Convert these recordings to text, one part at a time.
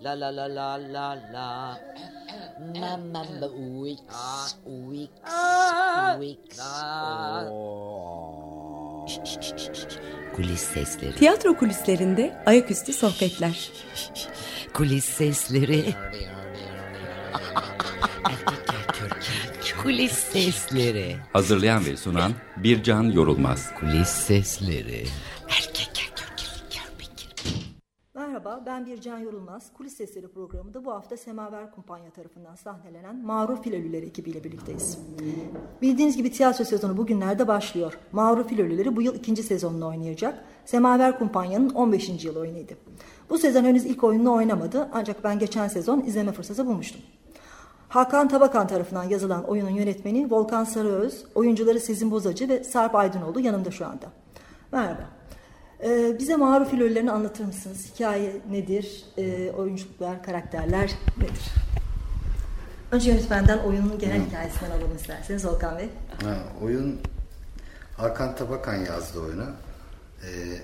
La la la la la la. Mamma Wix. Wix. Wix. Kulis sesleri. Tiyatro kulislerinde ayaküstü sohbetler. Kulis sesleri. Kulis sesleri. Hazırlayan ve sunan Bircan Yorulmaz. Kulis sesleri. Merhaba, ben Bircan Yorulmaz. Kulis Sesleri programında bu hafta Semaver Kumpanya tarafından sahnelenen Mağrur Filölüleri ekibiyle birlikteyiz. Bildiğiniz gibi tiyatro sezonu bugünlerde başlıyor. Mağrur Filölüleri bu yıl ikinci sezonunu oynayacak. Semaver Kumpanya'nın 15. yıl oyunuydu. Bu sezon henüz ilk oyununu oynamadı ancak ben geçen sezon izleme fırsatı bulmuştum. Hakan Tabakan tarafından yazılan oyunun yönetmeni Volkan Sarıöz, oyuncuları Sezin Bozacı ve Sarp Aydınoğlu yanımda şu anda. Merhaba. Ee, bize Mağrur Filölülerini anlatır mısınız? Hikaye nedir? Ee, oyunculuklar, karakterler nedir? Önce yönetmenden oyunun genel hikayesinden alalım isterseniz Volkan Bey. Ha, oyun Hakan Tabakan yazdı oyunu. Ee,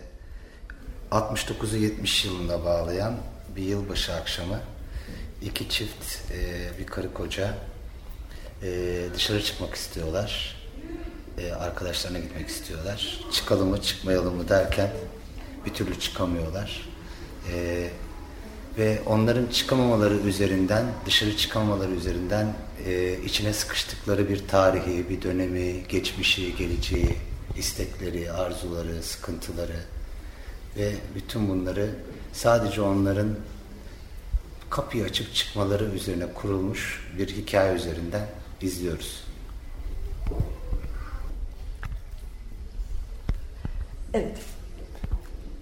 69'u 70 yılında bağlayan bir yılbaşı akşamı iki çift e, bir karı koca e, dışarı çıkmak istiyorlar. E, arkadaşlarına gitmek istiyorlar. Çıkalım mı çıkmayalım mı derken bir türlü çıkamıyorlar. E, ve onların çıkamamaları üzerinden, dışarı çıkamamaları üzerinden e, içine sıkıştıkları bir tarihi, bir dönemi, geçmişi, geleceği, istekleri, arzuları, sıkıntıları ve bütün bunları sadece onların kapıyı açıp çıkmaları üzerine kurulmuş bir hikaye üzerinden izliyoruz. Evet.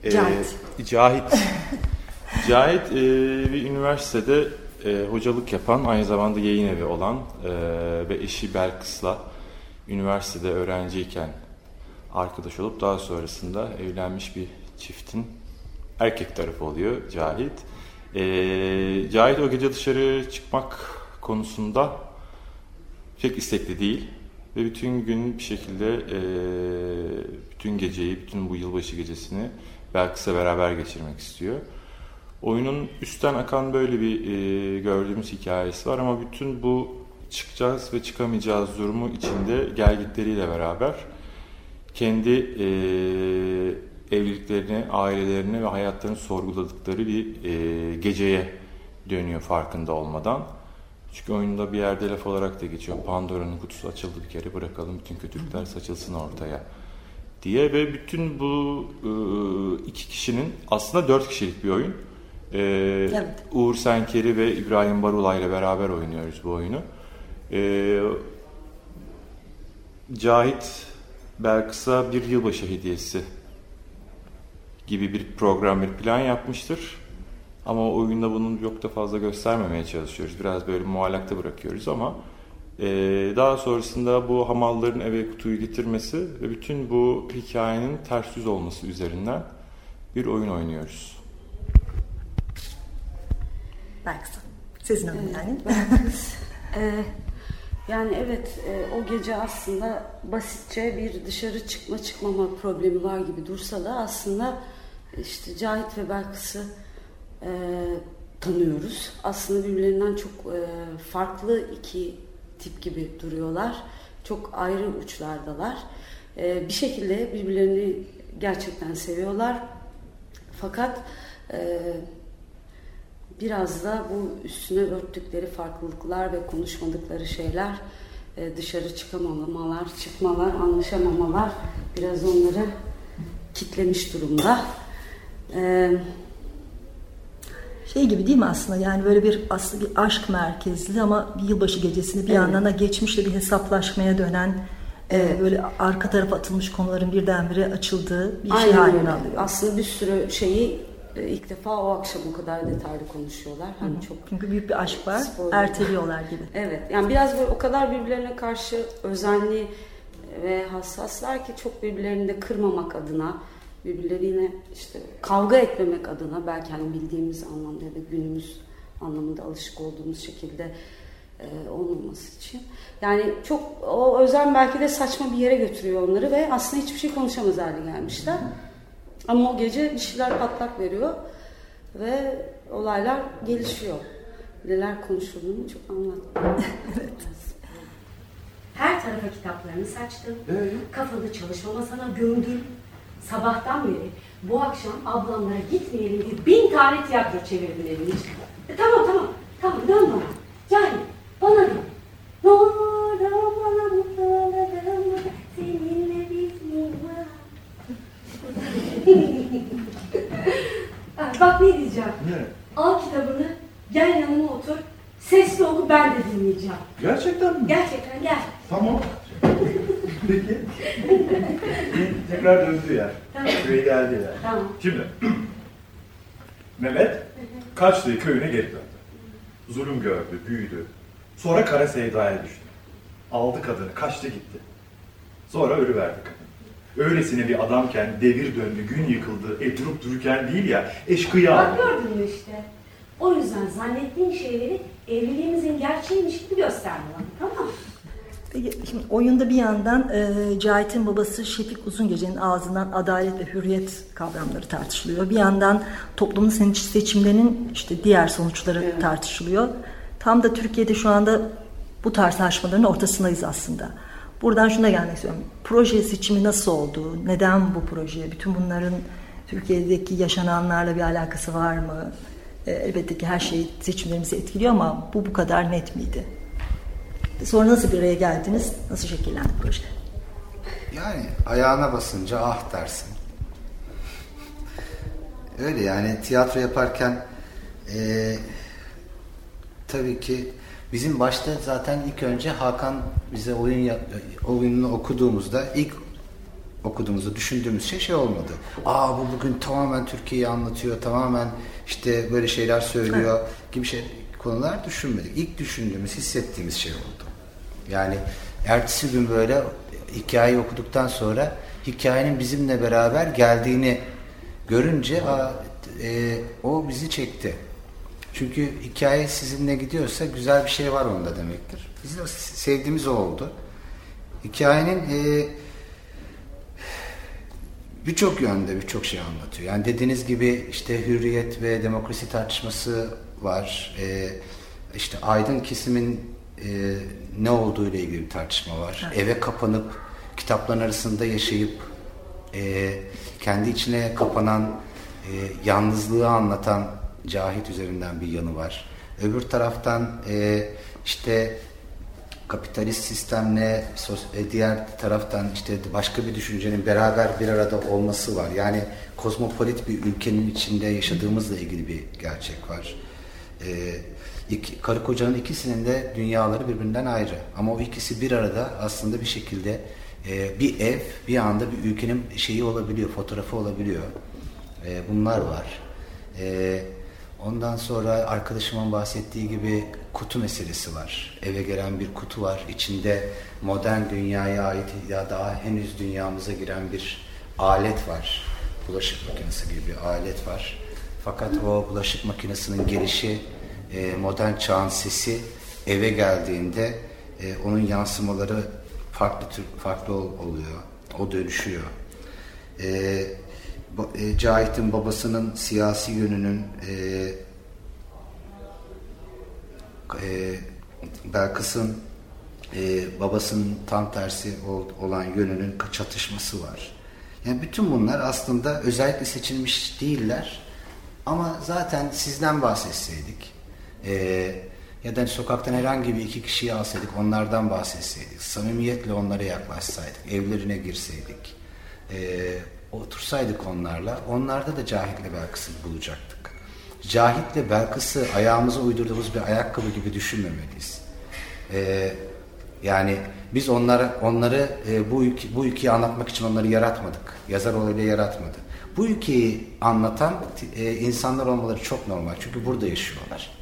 Ee, Cahit. Cahit. Cahit e, bir üniversitede e, hocalık yapan, aynı zamanda yayın evi olan e, ve eşi Belkıs'la üniversitede öğrenciyken arkadaş olup daha sonrasında evlenmiş bir çiftin erkek tarafı oluyor Cahit. E, Cahit o gece dışarı çıkmak konusunda pek istekli değil ve bütün gün bir şekilde e, bütün geceyi, bütün bu yılbaşı gecesini Belkıs'la beraber geçirmek istiyor. Oyunun üstten akan böyle bir e, gördüğümüz hikayesi var ama bütün bu çıkacağız ve çıkamayacağız durumu içinde gelgitleriyle beraber kendi e, evliliklerini, ailelerini ve hayatlarını sorguladıkları bir e, geceye dönüyor farkında olmadan. Çünkü oyunda bir yerde laf olarak da geçiyor. Pandora'nın kutusu açıldı bir kere bırakalım bütün kötülükler saçılsın ortaya diye ve bütün bu e, iki kişinin aslında dört kişilik bir oyun. E, Evet. Uğur Senkeri ve İbrahim Barula ile beraber oynuyoruz bu oyunu. E, Cahit Belkıs'a bir yılbaşı hediyesi gibi bir program, bir plan yapmıştır. Ama o oyunda bunun çok da fazla göstermemeye çalışıyoruz. Biraz böyle muallakta bırakıyoruz ama e, daha sonrasında bu hamalların eve kutuyu getirmesi ve bütün bu hikayenin ters yüz olması üzerinden bir oyun oynuyoruz. Belki Sezin Hanım yani. Ee, yani evet e, o gece aslında basitçe bir dışarı çıkma çıkmama problemi var gibi dursa da aslında işte Cahit ve Belkıs'ı e, tanıyoruz. Aslında birbirlerinden çok e, farklı iki tip gibi duruyorlar. Çok ayrı uçlardalar. E, bir şekilde birbirlerini gerçekten seviyorlar. Fakat e, biraz da bu üstüne örttükleri farklılıklar ve konuşmadıkları şeyler e, dışarı çıkamamalar, çıkmalar, anlaşamamalar biraz onları kitlemiş durumda. E, Şey gibi değil mi aslında yani böyle bir aslında bir aşk merkezli ama bir yılbaşı gecesini bir Evet. yandan da geçmişle bir hesaplaşmaya dönen e, böyle arka tarafa atılmış konuların birdenbire açıldığı bir şey Aynen haline öyle. alıyor. Aslında bir sürü şeyi e, ilk defa o akşam o kadar detaylı konuşuyorlar. Hani çok Çünkü büyük bir aşk var, Spoiler. erteliyorlar gibi. Evet. Yani biraz böyle o kadar birbirlerine karşı özenli ve hassaslar ki çok birbirlerini de kırmamak adına birbirleriyle işte kavga etmemek adına belki hani bildiğimiz anlamda ya da günümüz anlamında alışık olduğumuz şekilde e, olmaması için. Yani çok o özen belki de saçma bir yere götürüyor onları ve aslında hiçbir şey konuşamaz hale gelmişler. Ama o gece bir şeyler patlak veriyor ve olaylar gelişiyor. Neler konuşulduğunu çok anlatmıyor. evet. Her tarafa kitaplarını saçtım. Kafanı çalışma masana gömdüm. Sabahtan beri bu akşam ablamlara gitmeyelim diye bin tane tiyatro çevirdim evin içinde. E, tamam tamam. Tamam dön bana. Yani bana dön. Ne olur dön bana mutlu dön bana. Seninle bizim var. Ha, Bak ne diyeceğim. Ne? Al kitabını, gel yanıma otur. Sesli oku ben de dinleyeceğim. Gerçekten mi? Gerçekten gel. Tamam. Peki. Ya. Tamam. Köye geldi ya. Tamam. Şimdi Mehmet kaçtığı köyüne geri döndü. Zulüm gördü, büyüdü. Sonra kara sevdaya düştü. Aldı kadını, kaçtı gitti. Sonra ölüverdi kadın. Öylesine bir adamken devir döndü, gün yıkıldı, e durup dururken değil ya, eşkıya Bak gördün mü işte. O yüzden zannettiğin şeyleri evliliğimizin gerçeğiymiş gibi gösterme bana. Tamam mı? Şimdi oyunda bir yandan e, Cahit'in babası Şefik Uzungece'nin ağzından adalet ve hürriyet kavramları tartışılıyor. Bir yandan toplumun seçim- seçimlerinin işte diğer sonuçları tartışılıyor. Tam da Türkiye'de şu anda bu tartışmaların ortasındayız aslında. Buradan şuna gelmek istiyorum. Proje seçimi nasıl oldu? Neden bu proje? Bütün bunların Türkiye'deki yaşananlarla bir alakası var mı? E, elbette ki her şey seçimlerimizi etkiliyor ama bu bu kadar net miydi? Sonra nasıl bir araya geldiniz? Nasıl şekillendi proje? Yani ayağına basınca ah dersin. Öyle yani tiyatro yaparken eee tabii ki bizim başta zaten ilk önce Hakan bize oyun oyununu okuduğumuzda ilk okuduğumuzda düşündüğümüz şey şey olmadı. Aa bu bugün tamamen Türkiye'yi anlatıyor, tamamen işte böyle şeyler söylüyor gibi şey konular düşünmedik. İlk düşündüğümüz, hissettiğimiz şey oldu. Yani ertesi gün böyle hikayeyi okuduktan sonra hikayenin bizimle beraber geldiğini görünce aa, e, o bizi çekti. Çünkü hikaye sizinle gidiyorsa güzel bir şey var onda demektir. Bizim sevdiğimiz o oldu. Hikayenin e, birçok yönde birçok şey anlatıyor. Yani dediğiniz gibi işte hürriyet ve demokrasi tartışması var. Ee, işte aydın kesimin e, ne olduğu ile ilgili bir tartışma var. Eve kapanıp kitapların arasında yaşayıp e, kendi içine kapanan e, yalnızlığı anlatan Cahit üzerinden bir yanı var. Öbür taraftan e, işte kapitalist sistemle e, diğer taraftan işte başka bir düşüncenin beraber bir arada olması var. Yani kozmopolit bir ülkenin içinde yaşadığımızla ilgili bir gerçek var. Ee, iki, karı kocanın ikisinin de dünyaları birbirinden ayrı. Ama o ikisi bir arada aslında bir şekilde e, bir ev bir anda bir ülkenin şeyi olabiliyor, fotoğrafı olabiliyor. E, bunlar var. E, ondan sonra arkadaşımın bahsettiği gibi kutu meselesi var. Eve gelen bir kutu var. İçinde modern dünyaya ait ya daha henüz dünyamıza giren bir alet var. Bulaşık makinesi gibi bir alet var. Fakat o bulaşık makinesinin gelişi, e, modern çağın sesi eve geldiğinde e, onun yansımaları farklı tür, farklı ol- oluyor. O dönüşüyor. E, e, Cahit'in babasının siyasi yönünün e, e, Belkıs'ın e, babasının tam tersi ol- olan yönünün çatışması var. Yani bütün bunlar aslında özellikle seçilmiş değiller. Ama zaten sizden bahsetseydik e, ya da sokaktan herhangi bir iki kişiyi alsaydık onlardan bahsetseydik, samimiyetle onlara yaklaşsaydık, evlerine girseydik, e, otursaydık onlarla, onlarda da Cahit'le Belkıs'ı bulacaktık. Cahit'le Belkıs'ı ayağımıza uydurduğumuz bir ayakkabı gibi düşünmemeliyiz. E, yani biz onları onları e, bu ülke, bu ülkeyi anlatmak için onları yaratmadık. Yazar olayla yaratmadı. Bu ülkeyi anlatan e, insanlar olmaları çok normal. Çünkü burada yaşıyorlar.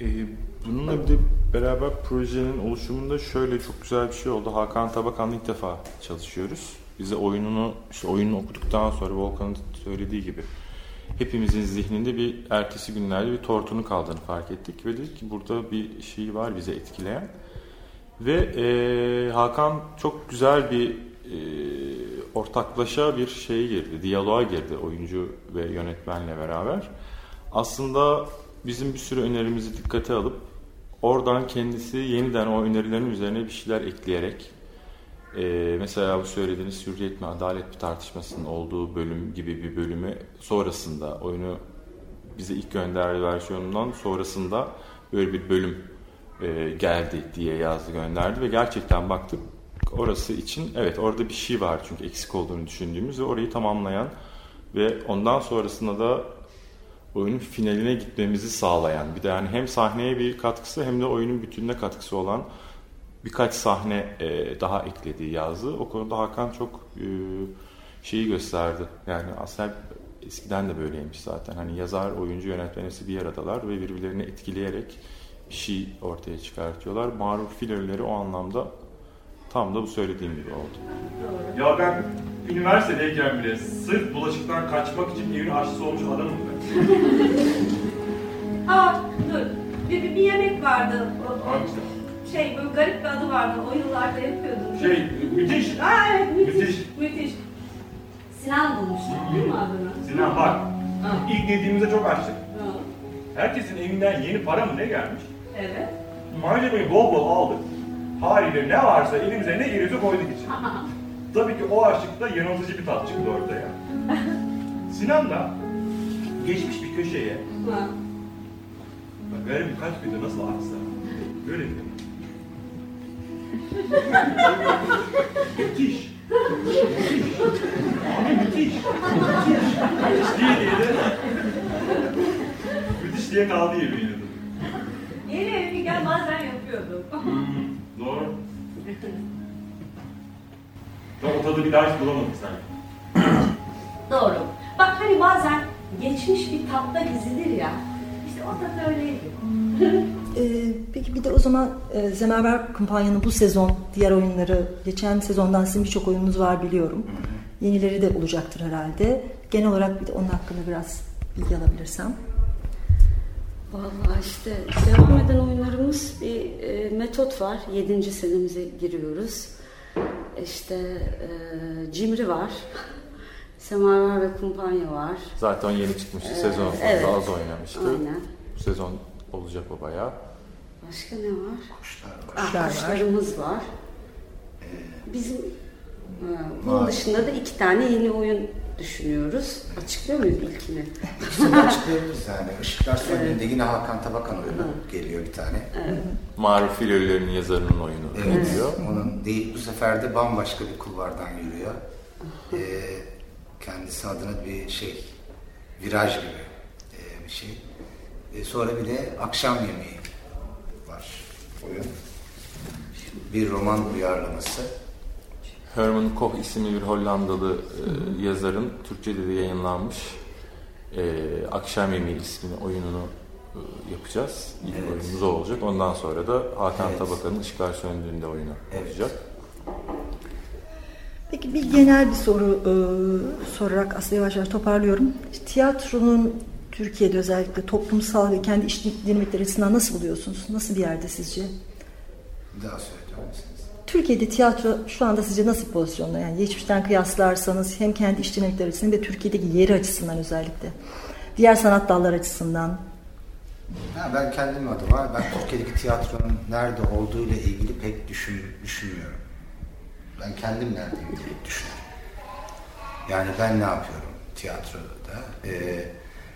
Ee, bununla bir de beraber projenin oluşumunda şöyle çok güzel bir şey oldu. Hakan Tabakan'la ilk defa çalışıyoruz. Bize oyununu, işte oyununu okuduktan sonra Volkan'ın söylediği gibi hepimizin zihninde bir ertesi günlerde bir tortunun kaldığını fark ettik ve dedik ki burada bir şey var bize etkileyen. Ve e, Hakan çok güzel bir e, ortaklaşa bir şeye girdi, diyaloğa girdi oyuncu ve yönetmenle beraber. Aslında bizim bir sürü önerimizi dikkate alıp oradan kendisi yeniden o önerilerin üzerine bir şeyler ekleyerek e, mesela bu söylediğiniz hürriyet mi adalet mi tartışmasının olduğu bölüm gibi bir bölümü sonrasında oyunu bize ilk gönderdiği versiyonundan sonrasında böyle bir bölüm e, geldi diye yazdı gönderdi ve gerçekten baktık orası için evet orada bir şey var çünkü eksik olduğunu düşündüğümüz ve orayı tamamlayan ve ondan sonrasında da oyunun finaline gitmemizi sağlayan bir de yani hem sahneye bir katkısı hem de oyunun bütününe katkısı olan birkaç sahne e, daha eklediği yazdı. O konuda Hakan çok e, şeyi gösterdi. Yani aslında eskiden de böyleymiş zaten. Hani yazar, oyuncu, yönetmen bir aradalar ve birbirlerini etkileyerek bir şey ortaya çıkartıyorlar. Maruf filörleri o anlamda tam da bu söylediğim gibi oldu. Ya ben üniversitedeyken bile sırf bulaşıktan kaçmak için evin aşçısı olmuş adamım. Aa dur. Bir, bir, bir yemek vardı. O, o, şey böyle garip bir adı vardı. O yıllarda yapıyordum. Şey, müthiş. Aa evet müthiş. Müthiş. Müthiş. Sinan bulmuştu değil mi adını? Sinan bak, Ha. ilk yediğimizde çok açtık. Ha. Herkesin evinden yeni para mı ne gelmiş? Evet. Malzemeyi bol bol aldık. Haliyle ne varsa elimize ne geliyorsa koyduk içine. Tabii ki o açlıkta yanıltıcı bir tat çıktı ortaya. Sinan da geçmiş bir köşeye, Ha. bak garip birkaç günde nasıl açsa, böyle bir Müthiş. Müthiş. Abi müthiş. Müthiş. Müthiş diye diye de müthiş diye kaldı yemin ediyorum. Yeni evliyken bazen yapıyordum. Doğru. Tam o tadı bir daha hiç bulamadık sen. Doğru. Bak hani bazen geçmiş bir tatta gezilir ya. İşte o tat öyleydi. Ee, peki bir de o zaman e, Zemerberg kampanyanın bu sezon diğer oyunları, geçen sezondan sizin birçok oyununuz var biliyorum. Yenileri de olacaktır herhalde. Genel olarak bir de onun hakkında biraz bilgi alabilirsem. Vallahi işte devam eden oyunlarımız bir e, metot var. Yedinci senemize giriyoruz. İşte e, Cimri var. Semaver ve Kumpanya var. Zaten yeni çıkmıştı. Ee, Sezon evet. sonunda az oynamıştı. Aynen. Bu sezon olacak o bayağı. Başka ne var? Kuşlar var. Ah, Kuşlar var. kuşlarımız var. Bizim e, bunun dışında da iki tane yeni oyun düşünüyoruz. Açıklıyor muyuz ilkini? İkisini açıklayabiliriz yani. Işıklar Sönüğü'nde yine Hakan Tabakan oyunu geliyor bir tane. Maruf Filörlerinin yazarının oyunu Evet. geliyor. Onun değil bu sefer de bambaşka bir kulvardan yürüyor. Ee, kendisi adına bir şey, viraj gibi ee, bir şey. Ee, sonra bir de akşam yemeği var oyun. Bir roman uyarlaması. Herman Koch isimli bir Hollandalı e, yazarın Türkçe'de de yayınlanmış e, Akşam Yemeği ismini oyununu e, yapacağız. İlk Evet. oyunumuz o olacak. Ondan sonra da Hakan Evet. Tabakan'ın Işıklar Söndüğünde oyunu Evet. olacak. Peki bir genel bir soru e, sorarak aslında yavaş yavaş toparlıyorum. Tiyatronun Türkiye'de özellikle toplumsal ve kendi iş dinamikleri açısından nasıl buluyorsunuz? Nasıl bir yerde sizce? Daha söyler misiniz? Türkiye'de tiyatro şu anda sizce nasıl bir pozisyonda? Yani geçmişten kıyaslarsanız hem kendi iş dinamikleri açısından ve Türkiye'deki yeri açısından özellikle. Diğer sanat dalları açısından. Ha, ben kendim adıma, ben Türkiye'deki tiyatronun nerede olduğu ile ilgili pek düşün, düşünmüyorum. Ben kendim neredeyim diye düşünüyorum. Yani ben ne yapıyorum tiyatroda? Ee,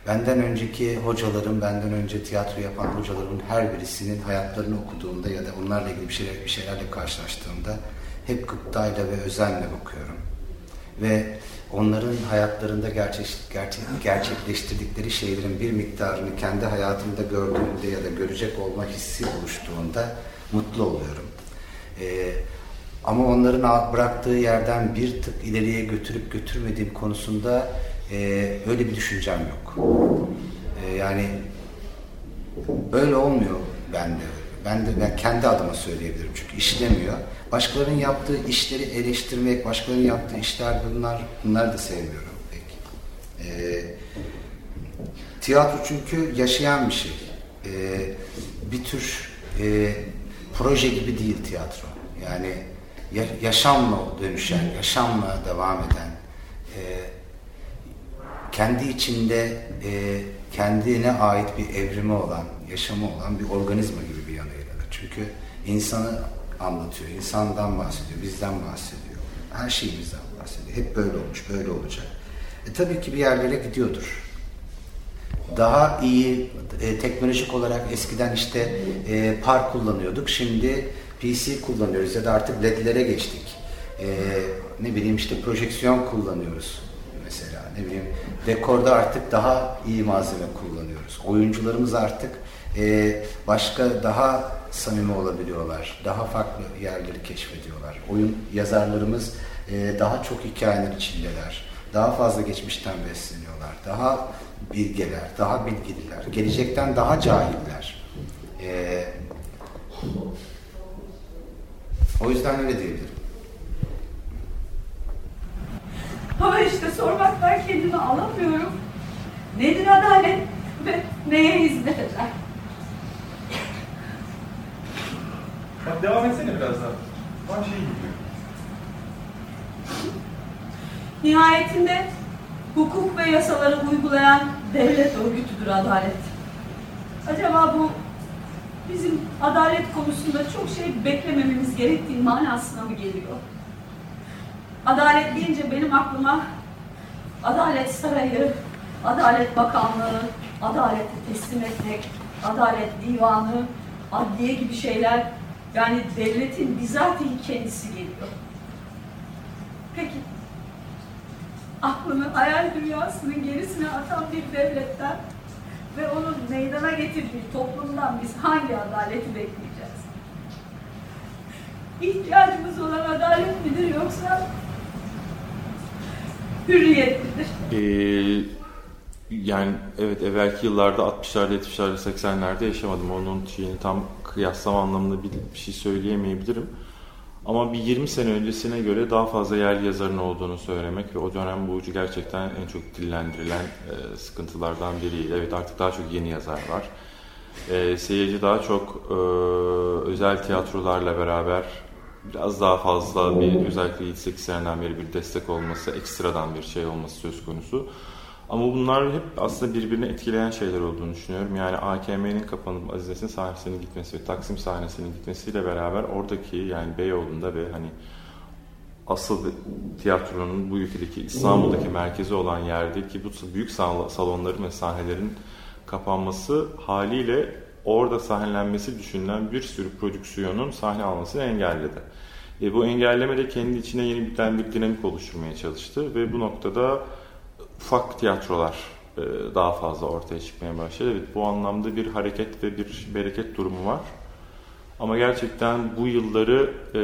benden önceki hocalarım, benden önce tiyatro yapan hocalarımın her birisinin hayatlarını okuduğumda ya da onlarla ilgili bir, şeyler, bir şeylerle karşılaştığımda hep gıptayla ve özenle bakıyorum. Ve onların hayatlarında gerçek, gerçek, gerçekleştirdikleri şeylerin bir miktarını kendi hayatımda gördüğümde ya da görecek olma hissi oluştuğunda mutlu oluyorum. Ee, ama onların bıraktığı yerden bir tık ileriye götürüp götürmediğim konusunda e, öyle bir düşüncem yok. E, yani öyle olmuyor bende. Ben de ben kendi adıma söyleyebilirim çünkü işlemiyor. Başkalarının yaptığı işleri eleştirmek, başkalarının yaptığı işler bunlar bunlar da sevmiyorum pek. E, tiyatro çünkü yaşayan bir şey. E, bir tür e, proje gibi değil tiyatro. Yani yaşamla dönüşen, yaşamla devam eden, e, kendi içinde e, kendine ait bir evrimi olan, yaşamı olan bir organizma gibi bir yanıyla. Çünkü insanı anlatıyor, insandan bahsediyor, bizden bahsediyor. Her şeyimizden bahsediyor. Hep böyle olmuş, böyle olacak. E, tabii ki bir yerlere gidiyordur. Daha iyi e, teknolojik olarak eskiden işte e, par kullanıyorduk. Şimdi PC kullanıyoruz ya da artık LED'lere geçtik. E, ne bileyim işte projeksiyon kullanıyoruz mesela. Ne bileyim dekorda artık daha iyi malzeme kullanıyoruz. Oyuncularımız artık e, başka daha samimi olabiliyorlar. Daha farklı yerleri keşfediyorlar. Oyun yazarlarımız e, daha çok hikayeler içindeler. Daha fazla geçmişten besleniyorlar. Daha bilgeler, daha bilgililer. Gelecekten daha cahiller. E, o yüzden öyle diyebilirim. Ama işte sormaktan kendimi alamıyorum. Nedir adalet ve neye hizmet eder? Bak devam etsene biraz daha. Ben şey gidiyor. Nihayetinde hukuk ve yasaları uygulayan devlet örgütüdür adalet. Acaba bu bizim adalet konusunda çok şey beklemememiz gerektiği manasına mı geliyor? Adalet deyince benim aklıma Adalet Sarayı, Adalet Bakanlığı, adaleti teslim etmek, Adalet Divanı, adliye gibi şeyler yani devletin bizatihi kendisi geliyor. Peki aklını hayal dünyasının gerisine atan bir devletten ve onun meydana getirdiği toplumdan biz hangi adaleti bekleyeceğiz? İhtiyacımız olan adalet midir yoksa hürriyet midir? Ee, yani evet evvelki yıllarda 60'larda, 70'lerde, 80'lerde yaşamadım. Onun şeyini tam kıyaslama anlamında bir, bir şey söyleyemeyebilirim. Ama bir 20 sene öncesine göre daha fazla yerli yazarın olduğunu söylemek ve o dönem bu gerçekten en çok dillendirilen e, sıkıntılardan biriydi. Evet artık daha çok yeni yazar var. E, seyirci daha çok e, özel tiyatrolarla beraber biraz daha fazla bir özellikle 7-8 seneden beri bir destek olması, ekstradan bir şey olması söz konusu. Ama bunlar hep aslında birbirini etkileyen şeyler olduğunu düşünüyorum. Yani AKM'nin kapanıp Aziz'in sahnesinin gitmesi ve Taksim sahnesinin gitmesiyle beraber oradaki yani Beyoğlu'nda ve hani asıl tiyatronun bu ülkedeki İstanbul'daki merkezi olan yerdeki bu büyük salonların ve sahnelerin kapanması haliyle orada sahnelenmesi düşünülen bir sürü prodüksiyonun sahne almasını engelledi. E, bu engelleme de kendi içine yeni bir, bir dinamik oluşturmaya çalıştı ve bu noktada ufak tiyatrolar e, daha fazla ortaya çıkmaya başladı. Evet, bu anlamda bir hareket ve bir bereket durumu var. Ama gerçekten bu yılları e,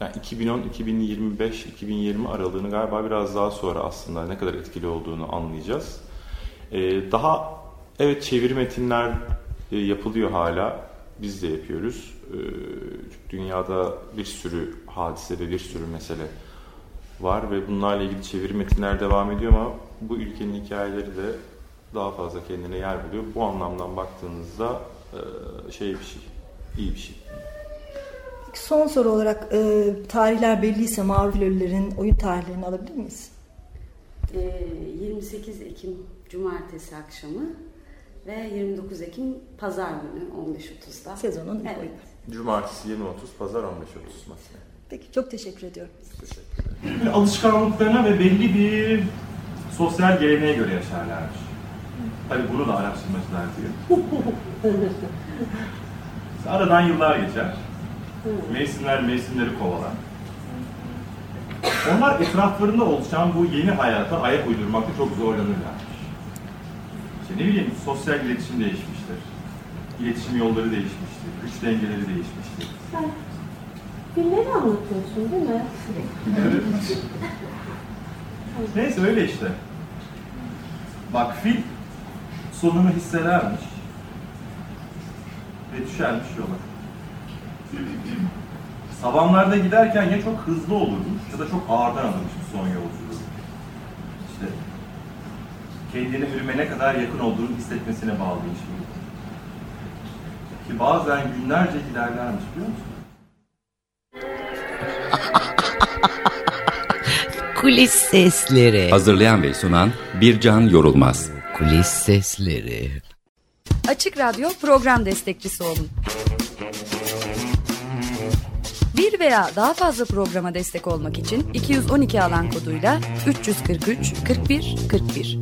yani 2010, 2025, 2020 aralığını galiba biraz daha sonra aslında ne kadar etkili olduğunu anlayacağız. E, daha evet çeviri metinler yapılıyor hala. Biz de yapıyoruz. Dünyada bir sürü hadise ve bir sürü mesele var ve bunlarla ilgili çeviri metinler devam ediyor ama bu ülkenin hikayeleri de daha fazla kendine yer buluyor. Bu anlamdan baktığınızda e, şey bir şey, iyi bir şey. Son soru olarak e, tarihler belliyse Mağrur Ölüler'in oyun tarihlerini alabilir miyiz? E, 28 Ekim Cumartesi akşamı ve 29 Ekim Pazar günü 15.30'da. Sezonun ilk evet. oyunu. Cumartesi 20.30, Pazar 15.30 masaya. Peki çok teşekkür ediyorum. Teşekkür alışkanlıklarına ve belli bir sosyal geleneğe göre yaşarlarmış. Tabii bunu da araştırmacılar diyor. Aradan yıllar geçer. Mevsimler mevsimleri kovalar. Onlar etraflarında oluşan bu yeni hayata ayak uydurmakta çok zorlanırlar. İşte ne bileyim sosyal iletişim değişmiştir. İletişim yolları değişmiştir. Güç dengeleri değişmiştir. Filmleri anlatıyorsun değil mi? Neyse öyle işte. Bak fil sonunu hissedermiş ve düşermiş yola. Savanlarda giderken ya çok hızlı olurmuş ya da çok ağırdan alırmış son yolculuğu. İşte kendini ölüme ne kadar yakın olduğunu hissetmesine bağlıymış bu. Ki bazen günlerce giderlermiş biliyor musun? Kulis sesleri. Hazırlayan ve sunan Bircan Yorulmaz. Kulis sesleri. Açık Radyo program destekçisi olun. Bir veya daha fazla programa destek olmak için 212 alan koduyla 343 41 41.